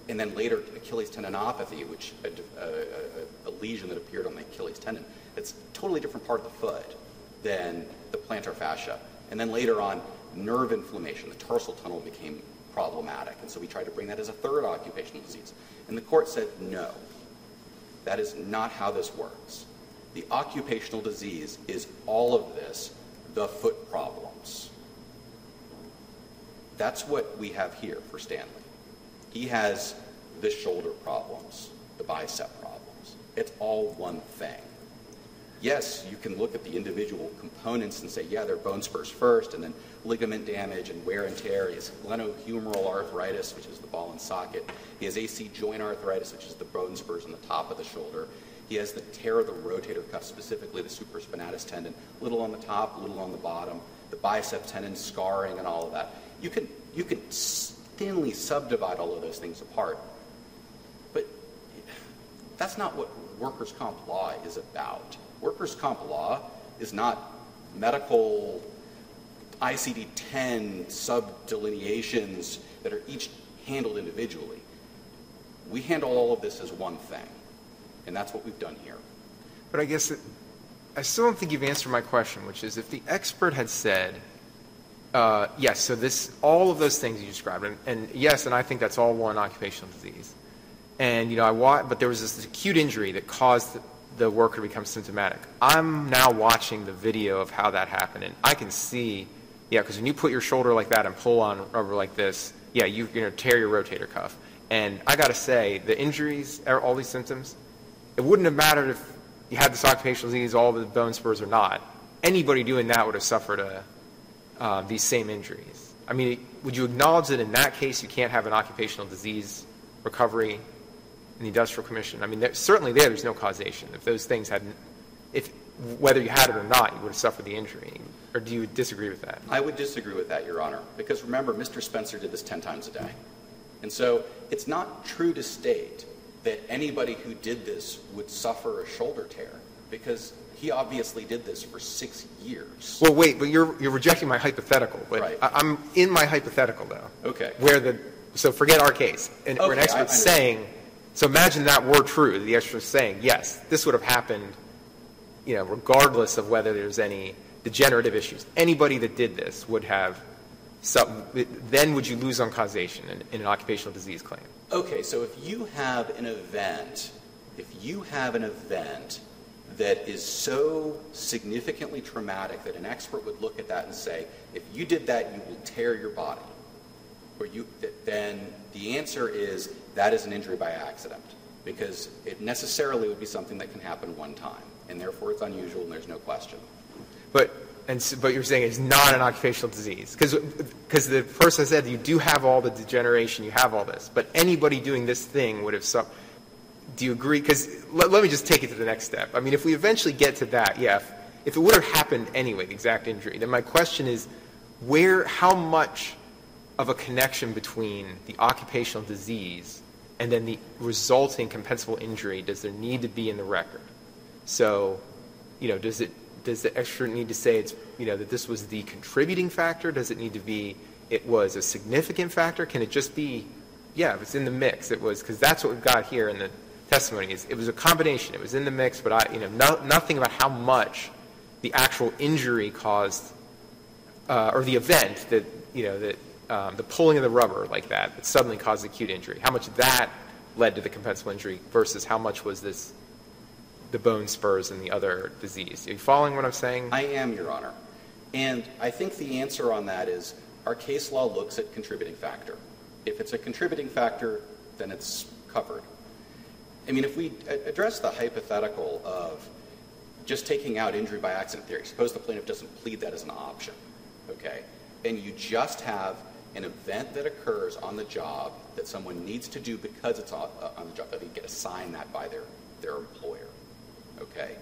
And then later, Achilles tendinopathy, which a, a, a, lesion that appeared on the Achilles tendon. It's a totally different part of the foot than the plantar fascia. And then later on, nerve inflammation, the tarsal tunnel became problematic. And so we tried to bring that as a third occupational disease. And the court said, no, that is not how this works. The occupational disease is all of this, the foot problems. That's what we have here for Stanley. He has the shoulder problems, the bicep problems. It's all one thing. Yes, you can look at the individual components and say, yeah, they're bone spurs first, and then ligament damage and wear and tear. He has glenohumeral arthritis, which is the ball and socket. He has AC joint arthritis, which is the bone spurs on the top of the shoulder. He has the tear of the rotator cuff, specifically the supraspinatus tendon, little on the top, little on the bottom, the bicep tendon scarring and all of that. You can you can thinly subdivide all of those things apart. But that's not what workers' comp law is about. Workers' comp law is not medical ICD 10 sub-delineations that are each handled individually. We handle all of this as one thing, and that's what we've done here. But I guess it, I still don't think you've answered my question, which is if the expert had said, uh, yes, so this, all of those things you described, and, and, yes, and I think that's all one occupational disease. And, you know, I but there was this acute injury that caused the, worker becomes symptomatic. I'm now watching the video of how that happened, and I can see, yeah, because when you put your shoulder like that and pull on rubber like this, yeah, you, you're going to tear your rotator cuff. And I got to say, the injuries, all these symptoms, it wouldn't have mattered if you had this occupational disease, all the bone spurs or not. Anybody doing that would have suffered a, uh, these same injuries. I mean, would you acknowledge that in that case you can't have an occupational disease recovery in the Industrial Commission? I mean, there, certainly there, there's no causation. If those things hadn't, if whether you had it or not, you would have suffered the injury. Or do you disagree with that? I would disagree with that, Your Honor, because remember, Mr. Spencer did this 10 times a day. And so it's not true to state that anybody who did this would suffer a shoulder tear because he obviously did this for six years. Well, wait, but you're, you're rejecting my hypothetical. But right. I, am in my hypothetical, though. Okay. Where the, so forget our case. And okay, where an expert's saying, so imagine that were true. The expert's saying, yes, this would have happened, you know, regardless of whether there's any degenerative issues. Anybody that did this would have so then would you lose on causation in, in, an occupational disease claim? Okay, so if you have an event, if you have an event that is so significantly traumatic that an expert would look at that and say, if you did that, you will tear your body, or you, then the answer is that is an injury by accident, because it necessarily would be something that can happen one time, and therefore it's unusual and there's no question. But and but you're saying it's not an occupational disease because because the person said you do have all the degeneration, you have all this, but anybody doing this thing would have. Do you agree? Because let, let, me just take it to the next step. I mean, if we eventually get to that, yeah, if, if it would have happened anyway, the exact injury, then my question is, where, how much of a connection between the occupational disease and then the resulting compensable injury does there need to be in the record? So, you know, does it does the expert need to say it's you know that this was the contributing factor? Does it need to be it was a significant factor? Can it just be yeah, it was in the mix. It was because that's what we've got here in the testimony. Is it was a combination. It was in the mix, but I you know no, nothing about how much the actual injury caused uh, or the event that you know that um, the pulling of the rubber like that that suddenly caused acute injury. How much that led to the compensable injury versus how much was this the bone spurs and the other disease. Are you following what I'm saying? I am, Your Honor. And I think the answer on that is our case law looks at contributing factor. If it's a contributing factor, then it's covered. I mean, if we address the hypothetical of just taking out injury by accident theory, suppose the plaintiff doesn't plead that as an option, okay, and you just have an event that occurs on the job that someone needs to do because it's on, uh, on the job, they get assigned that by their, their employer okay?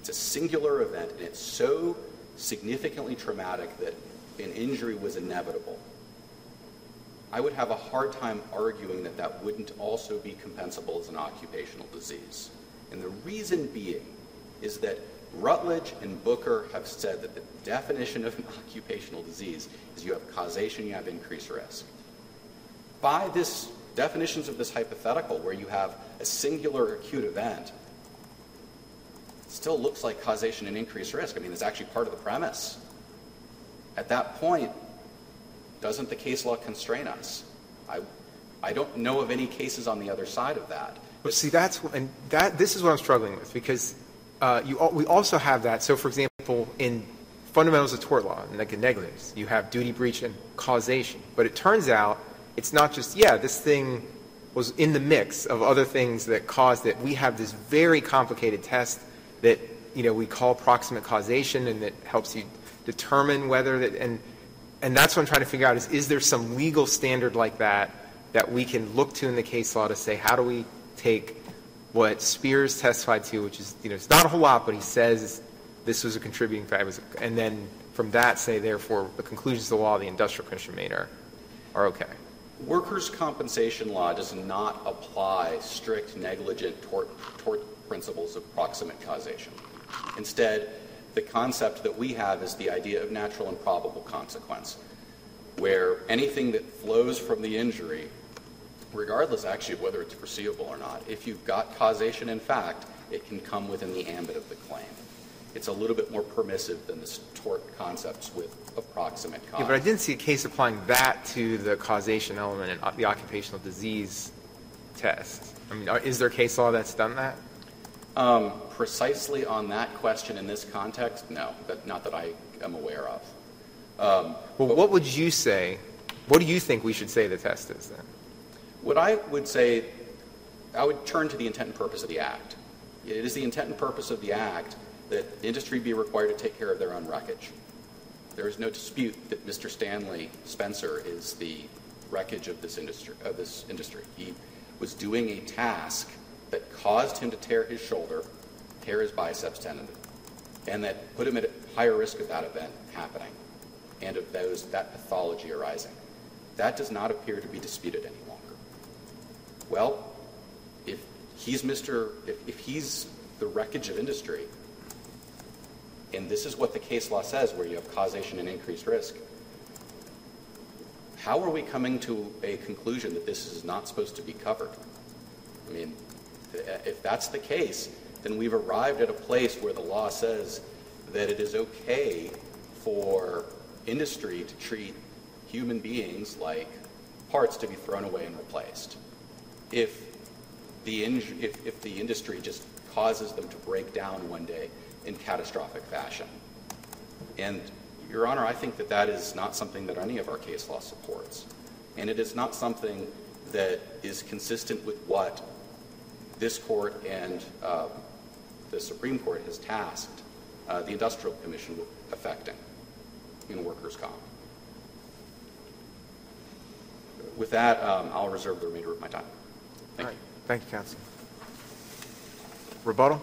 It's a singular event, and it's so significantly traumatic that an injury was inevitable. I would have a hard time arguing that that wouldn't also be compensable as an occupational disease. And the reason being is that Rutledge and Booker have said that the definition of an occupational disease is you have causation, you have increased risk. By this definitions of this hypothetical where you have a singular acute event still looks like causation and increased risk. I mean, it's actually part of the premise. At that point, doesn't the case law constrain us? I, I don't know of any cases on the other side of that. But see, that's and that this is what I'm struggling with because uh, you we also have that. So, for example, in fundamentals of tort law, like in negligence, you have duty breach and causation. But it turns out it's not just yeah, this thing was in the mix of other things that caused it. We have this very complicated test that you know we call proximate causation and that helps you determine whether that and and that's what I'm trying to figure out is is there some legal standard like that that we can look to in the case law to say how do we take what Spears testified to, which is you know it's not a whole lot, but he says this was a contributing factor, and then from that say therefore the conclusions of the law the industrial commission made are are okay. Workers' compensation law does not apply strict negligent tort, tort principles of proximate causation. Instead, the concept that we have is the idea of natural and probable consequence, where anything that flows from the injury, regardless actually of whether it's foreseeable or not, if you've got causation in fact, it can come within the ambit of the claim. It's a little bit more permissive than the tort concepts with approximate cause. Yeah, but I didn't see a case applying that to the causation element in the occupational disease test. I mean, is there case law that's done that? Um, precisely on that question in this context, no, but not that I am aware of. Um, well, what would you say? What do you think we should say the test is then? What I would say, I would turn to the intent and purpose of the Act. It is the intent and purpose of the Act that industry be required to take care of their own wreckage. There is no dispute that Mr. Stanley Spencer is the wreckage of this industry. Of this industry. He was doing a task that caused him to tear his shoulder, tear his biceps tendon, and that put him at higher risk of that event happening and of those that pathology arising. That does not appear to be disputed any longer. Well, if he's Mr. If, if he's the wreckage of industry, and this is what the case law says where you have causation and increased risk, how are we coming to a conclusion that this is not supposed to be covered? I mean, if that's the case, then we've arrived at a place where the law says that it is okay for industry to treat human beings like parts to be thrown away and replaced. If the, if, if the industry just causes them to break down one day in catastrophic fashion. And, Your Honor, I think that that is not something that any of our case law supports. And it is not something that is consistent with what this court and uh, the Supreme Court has tasked uh, the Industrial Commission with affecting in workers' comp. With that, um, I'll reserve the remainder of my time. Thank you. Thank you, Counsel. Rebuttal?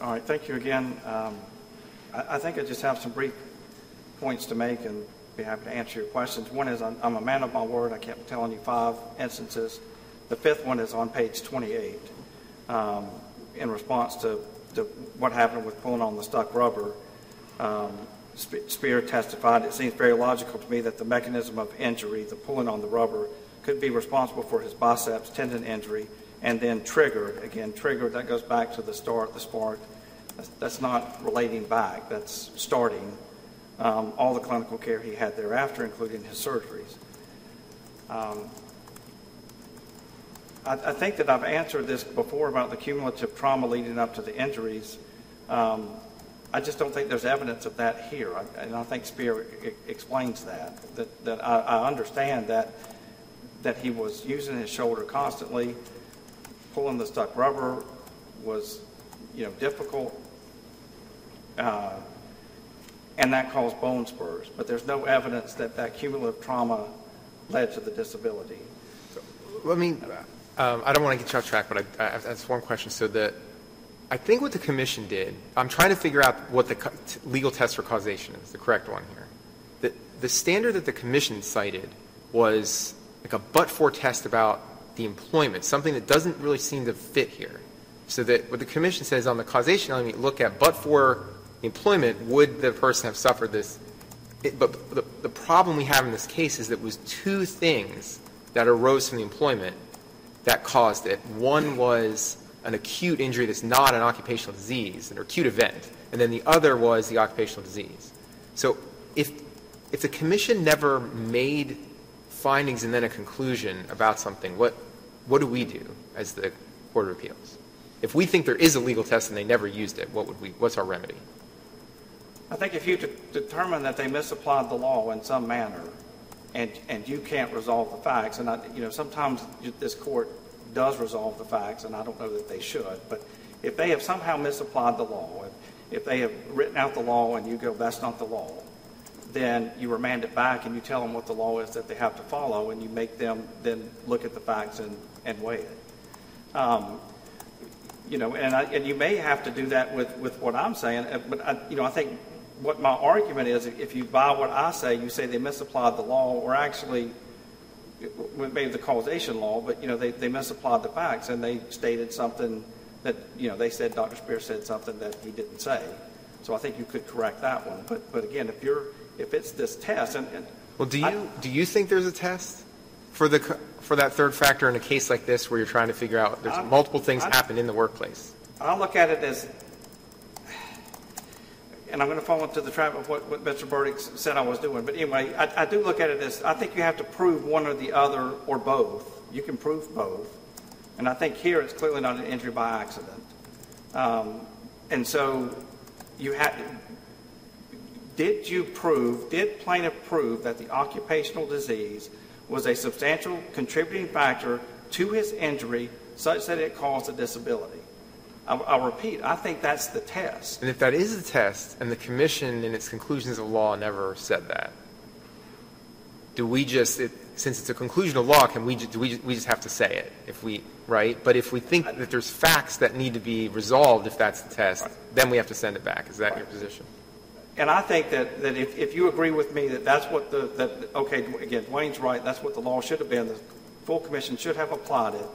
All right, thank you again. Um, I, I, think I just have some brief points to make and be happy to answer your questions. One is I'm, I'm, a man of my word. I kept telling you five instances. The fifth one is on page 28 um, in response to, to, what happened with pulling on the stuck rubber. Um, Spear testified, it seems very logical to me that the mechanism of injury, the pulling on the rubber, could be responsible for his biceps tendon injury and then triggered. Again, triggered, that goes back to the start, the spark. That's, that's not relating back, that's starting um, all the clinical care he had thereafter, including his surgeries. Um, I, I, think that I've answered this before about the cumulative trauma leading up to the injuries. Um, I just don't think there's evidence of that here, I, and I think Spear explains that. That, that I, I understand that that he was using his shoulder constantly pulling the stuck rubber was, you know, difficult, uh, and that caused bone spurs. But there's no evidence that that cumulative trauma led to the disability. Let me. Um, I don't want to get you off track, but I, I, that's one question. So that I think what the commission did, I'm trying to figure out what the co- legal test for causation is, the correct one here. The, the standard that the commission cited was like a but-for test about the employment, something that doesn't really seem to fit here. So that what the commission says on the causation element, look at, but for employment, would the person have suffered this? It, but the, the problem we have in this case is that it was two things that arose from the employment that caused it. One was an acute injury that's not an occupational disease, an acute event, and then the other was the occupational disease. So if if the commission never made findings and then a conclusion about something, what what do we do as the Court of Appeals? If we think there is a legal test and they never used it, what would we, what's our remedy? I think if you de- determine that they misapplied the law in some manner and, and you can't resolve the facts, and I, you know, sometimes this court does resolve the facts, and I don't know that they should, but if they have somehow misapplied the law, if, if they have written out the law and you go, that's not the law, then you remand it back and you tell them what the law is that they have to follow, and you make them then look at the facts and, and weigh it. Um, You know, and I, and you may have to do that with, with what I'm saying, uh, but I, you know, I think what my argument is, if you buy what I say, you say they misapplied the law, or actually, maybe the causation law, but, you know, they, they misapplied the facts, and they stated something that, you know, they said Dr. Spear said something that he didn't say. So I think you could correct that one. But, but again, if you're, if it's this test, and, and Well, do I- you, do you think there's a test for the, for that third factor in a case like this where you're trying to figure out, there's I- multiple things I- happen in the workplace? I look at it as, and I'm going to fall into the trap of what, what Mr. Burdick said I was doing, but anyway, I, I do look at it as, I think you have to prove one or the other or both. You can prove both. And I think here it's clearly not an injury by accident. Um, and so you had, did you prove, did plaintiff prove that the occupational disease was a substantial contributing factor to his injury such that it caused a disability? I'll, I'll repeat, I think that's the test. And if that is the test, and the commission in its conclusions of law never said that, do we just, it, since it's a conclusion of law, can we, do we, we just have to say it, if we, right? But if we think that there's facts that need to be resolved, if that's the test, then we have to send it back. Is that your position? And I think that, that if, if you agree with me that that's what the, that, okay, again, Dwayne's right, that's what the law should have been, the full commission should have applied it.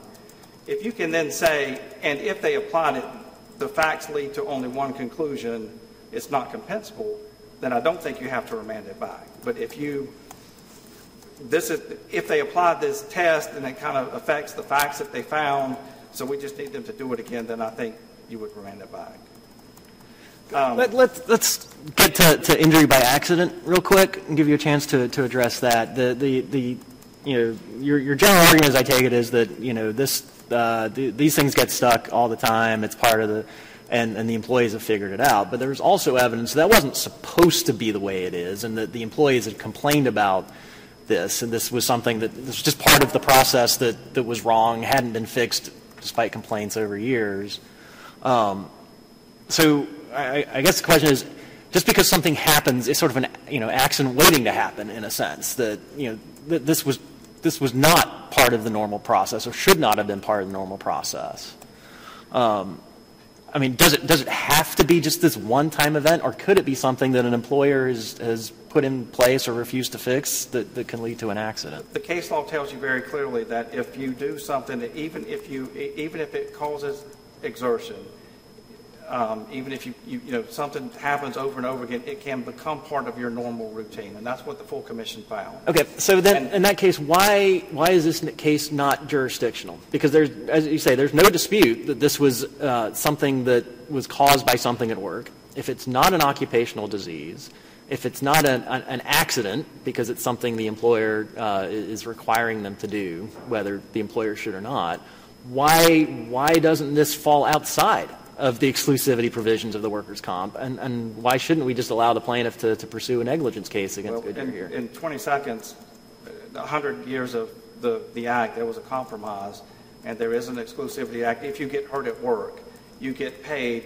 If you can then say, and if they applied it, the facts lead to only one conclusion, it's not compensable, then I don't think you have to remand it back. But if you, this is, if they applied this test and it kind of affects the facts that they found, so we just need them to do it again, then I think you would remand it back. Um, Let, let, let's get to, to injury by accident real quick and give you a chance to, to address that. The, the, the, you know, your, your general argument, as I take it, is that, you know, this, uh, th- these things get stuck all the time. It's part of the, and, and the employees have figured it out. But there's also evidence that wasn't supposed to be the way it is and that the employees had complained about this. And this was something that, was just part of the process that, that was wrong, hadn't been fixed despite complaints over years. Um, so I, I guess the question is, just because something happens, it's sort of an you know accident waiting to happen in a sense that you know that this was this was not part of the normal process or should not have been part of the normal process. Um, I mean, does it does it have to be just this one-time event, or could it be something that an employer has, has put in place or refused to fix that, that can lead to an accident? The case law tells you very clearly that if you do something, that even if you, even if it causes exertion, um, even if you, you, you know, something happens over and over again, it can become part of your normal routine, and that's what the full commission found. Okay, so then, And- in that case, why, why is this case not jurisdictional? Because there's, as you say, there's no dispute that this was uh, something that was caused by something at work. If it's not an occupational disease, if it's not an, an an accident, because it's something the employer uh, is requiring them to do, whether the employer should or not, why, why doesn't this fall outside of the exclusivity provisions of the workers' comp? And, and why shouldn't we just allow the plaintiff to, to pursue a negligence case against Well, Goodyear in, here? in 20 seconds, a 100 years of the, the act, there was a compromise, and there is an exclusivity act. If you get hurt at work, you get paid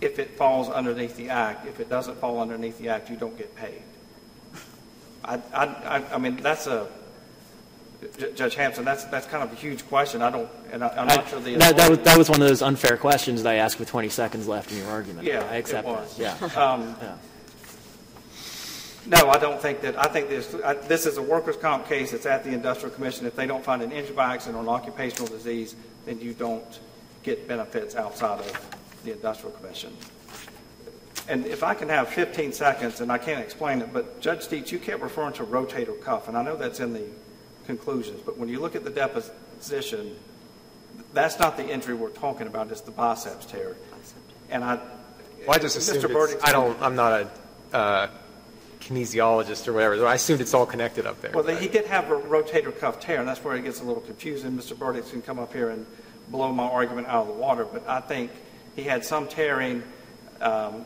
if it falls underneath the act. If it doesn't fall underneath the act, you don't get paid. I, I- I mean, that's a, J- Judge Hampson, that's, that's kind of a huge question. I don't, and I, I'm not sure the. That, that, was, that was one of those unfair questions that I asked with 20 seconds left in your argument. Yeah, I accept it was. that. Yeah. Um, Yeah. No, I don't think that, I think this, I- this is a workers' comp case, it's at the industrial commission. If they don't find an injury by accident or an occupational disease, then you don't get benefits outside of the industrial commission. And if I can have 15 seconds, and I can't explain it, but Judge Dietz, you kept referring to rotator cuff, and I know that's in the conclusions, but when you look at the deposition, that's not the injury we're talking about, it's the biceps tear. And I. Well, I just Mr. it's, Burdick's- I don't, I'm not a uh, kinesiologist or whatever, so I assumed it's all connected up there. Well, he did have a rotator cuff tear, and that's where it gets a little confusing. Mr. Burdick can come up here and blow my argument out of the water, but I think he had some tearing. Um,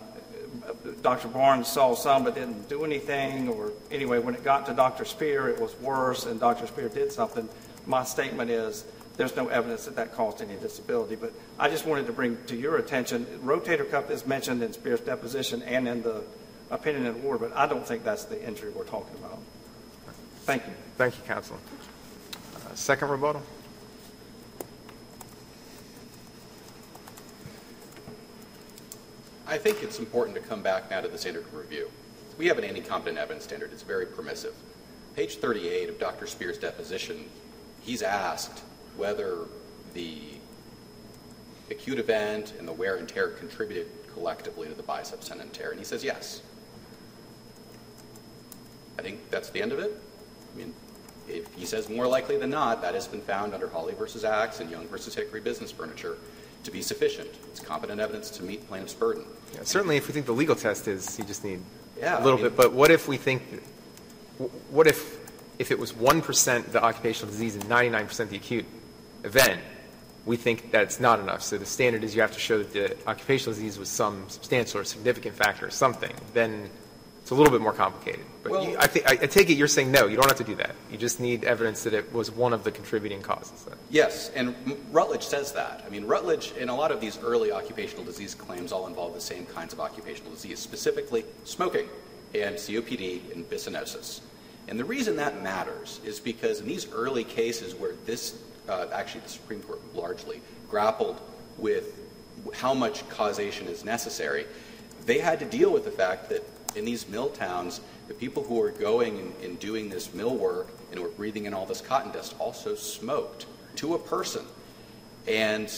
Dr. Barnes saw some but didn't do anything, or anyway, when it got to Dr. Spear, it was worse, and Dr. Spear did something. My statement is, there's no evidence that that caused any disability, but I just wanted to bring to your attention, rotator cuff is mentioned in Spear's deposition and in the opinion and award, but I don't think that's the injury we're talking about. Thank you. Thank you, Counsel. Uh, Second rebuttal? I think it's important to come back now to the standard of review. We have an anti-competent evidence standard. It's very permissive. Page 38 of Dr. Spear's deposition, he's asked whether the acute event and the wear and tear contributed collectively to the bicep tendon tear, and he says yes. I think that's the end of it. I mean, if he says more likely than not, that has been found under Holley versus ACTS and Young versus Hickory Business Furniture to be sufficient. It's competent evidence to meet plaintiff's burden. Yeah, certainly, if we think the legal test is, you just need Yeah, a little I mean- bit. But what if we think, what if, if it was 1% the occupational disease and 99% the acute event, we think that's not enough. So the standard is you have to show that the occupational disease was some substantial or significant factor or something. Then it's a little bit more complicated. But Well- you, I, think, I, take it you're saying no, you don't have to do that. You just need evidence that it was one of the contributing causes. Yes, and Rutledge says that. I mean, Rutledge, in a lot of these early occupational disease claims, all involve the same kinds of occupational disease, specifically smoking and COPD and byssinosis. And the reason that matters is because in these early cases where this, uh, actually the Supreme Court largely grappled with how much causation is necessary, they had to deal with the fact that in these mill towns, the people who were going and, and doing this mill work and were breathing in all this cotton dust also smoked to a person. And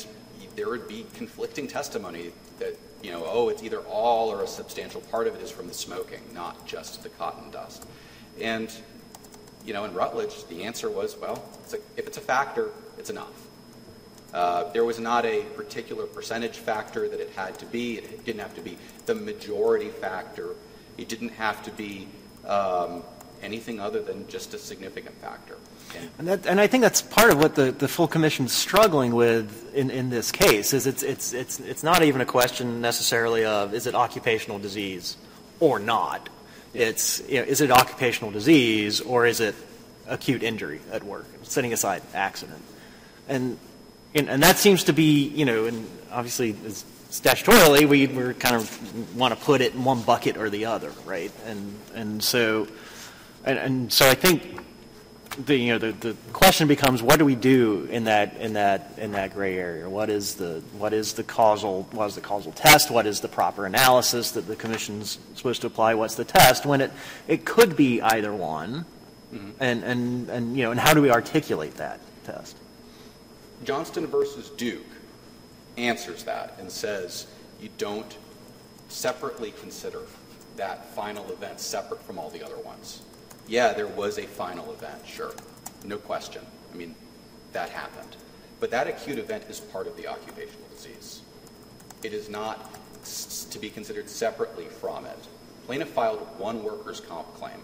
there would be conflicting testimony that, you know, oh, it's either all or a substantial part of it is from the smoking, not just the cotton dust. And, you know, in Rutledge, the answer was, well, it's a, if it's a factor, it's enough. Uh, there was not a particular percentage factor that it had to be. It didn't have to be the majority factor. It didn't have to be um, anything other than just a significant factor. And And, that, and I think that's part of what the, the full commission's struggling with in, in this case is it's, it's, it's, it's not even a question necessarily of is it occupational disease or not. It's you know, is it occupational disease or is it acute injury at work, setting aside accident. And, and, and that seems to be, you know, and obviously as statutorily we, we kind of want to put it in one bucket or the other, right? And, and so, and, and so I think the you know the, the question becomes what do we do in that in that in that gray area? What is the what is the causal what is the causal test? What is the proper analysis that the commission's supposed to apply? What's the test? When it it could be either one. Mm-hmm. And and and you know and how do we articulate that test? Johnston versus Duke answers that and says you don't separately consider that final event separate from all the other ones. Yeah, there was a final event, sure, no question. I mean, that happened. But that acute event is part of the occupational disease. It is not to be considered separately from it. Plaintiff filed one workers' comp claim.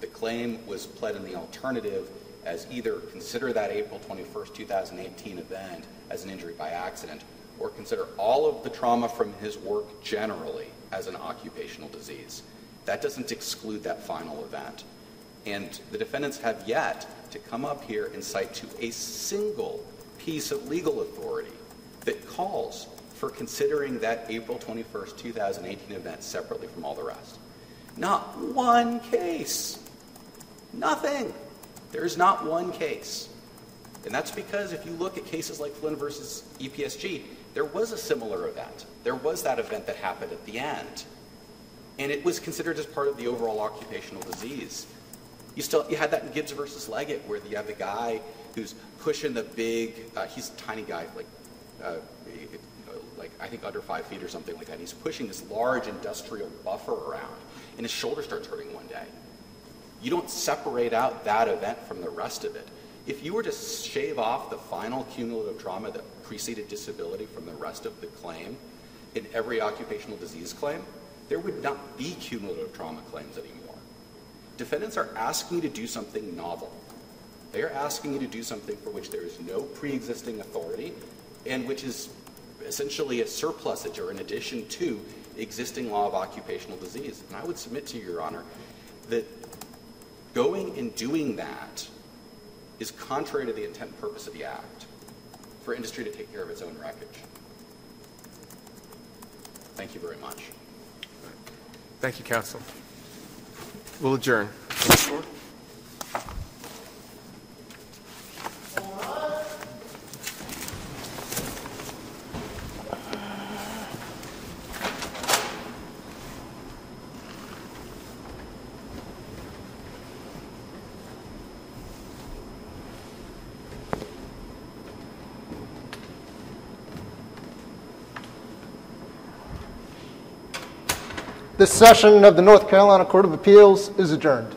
The claim was pled in the alternative as either consider that April 21st, 2018 event as an injury by accident or consider all of the trauma from his work generally as an occupational disease. That doesn't exclude that final event. And the defendants have yet to come up here and cite to a single piece of legal authority that calls for considering that April 21st, 2018 event separately from all the rest. Not one case. Nothing. There's not one case. And that's because if you look at cases like Flynn versus EPSG, there was a similar event. There was that event that happened at the end. And it was considered as part of the overall occupational disease. You still you had that in Gibbs versus Leggett, where you have the guy who's pushing the big. Uh, he's a tiny guy, like uh, like I think under five feet or something like that. And he's pushing this large industrial buffer around, and his shoulder starts hurting one day. You don't separate out that event from the rest of it. If you were to shave off the final cumulative trauma that preceded disability from the rest of the claim in every occupational disease claim, there would not be cumulative trauma claims anymore. Defendants are asking you to do something novel. They are asking you to do something for which there is no pre-existing authority and which is essentially a surplusage or an addition to existing law of occupational disease. And I would submit to you, Your Honor, that going and doing that is contrary to the intent and purpose of the Act for industry to take care of its own wreckage. Thank you very much. Thank you, Counsel. We'll adjourn. This session of the North Carolina Court of Appeals is adjourned.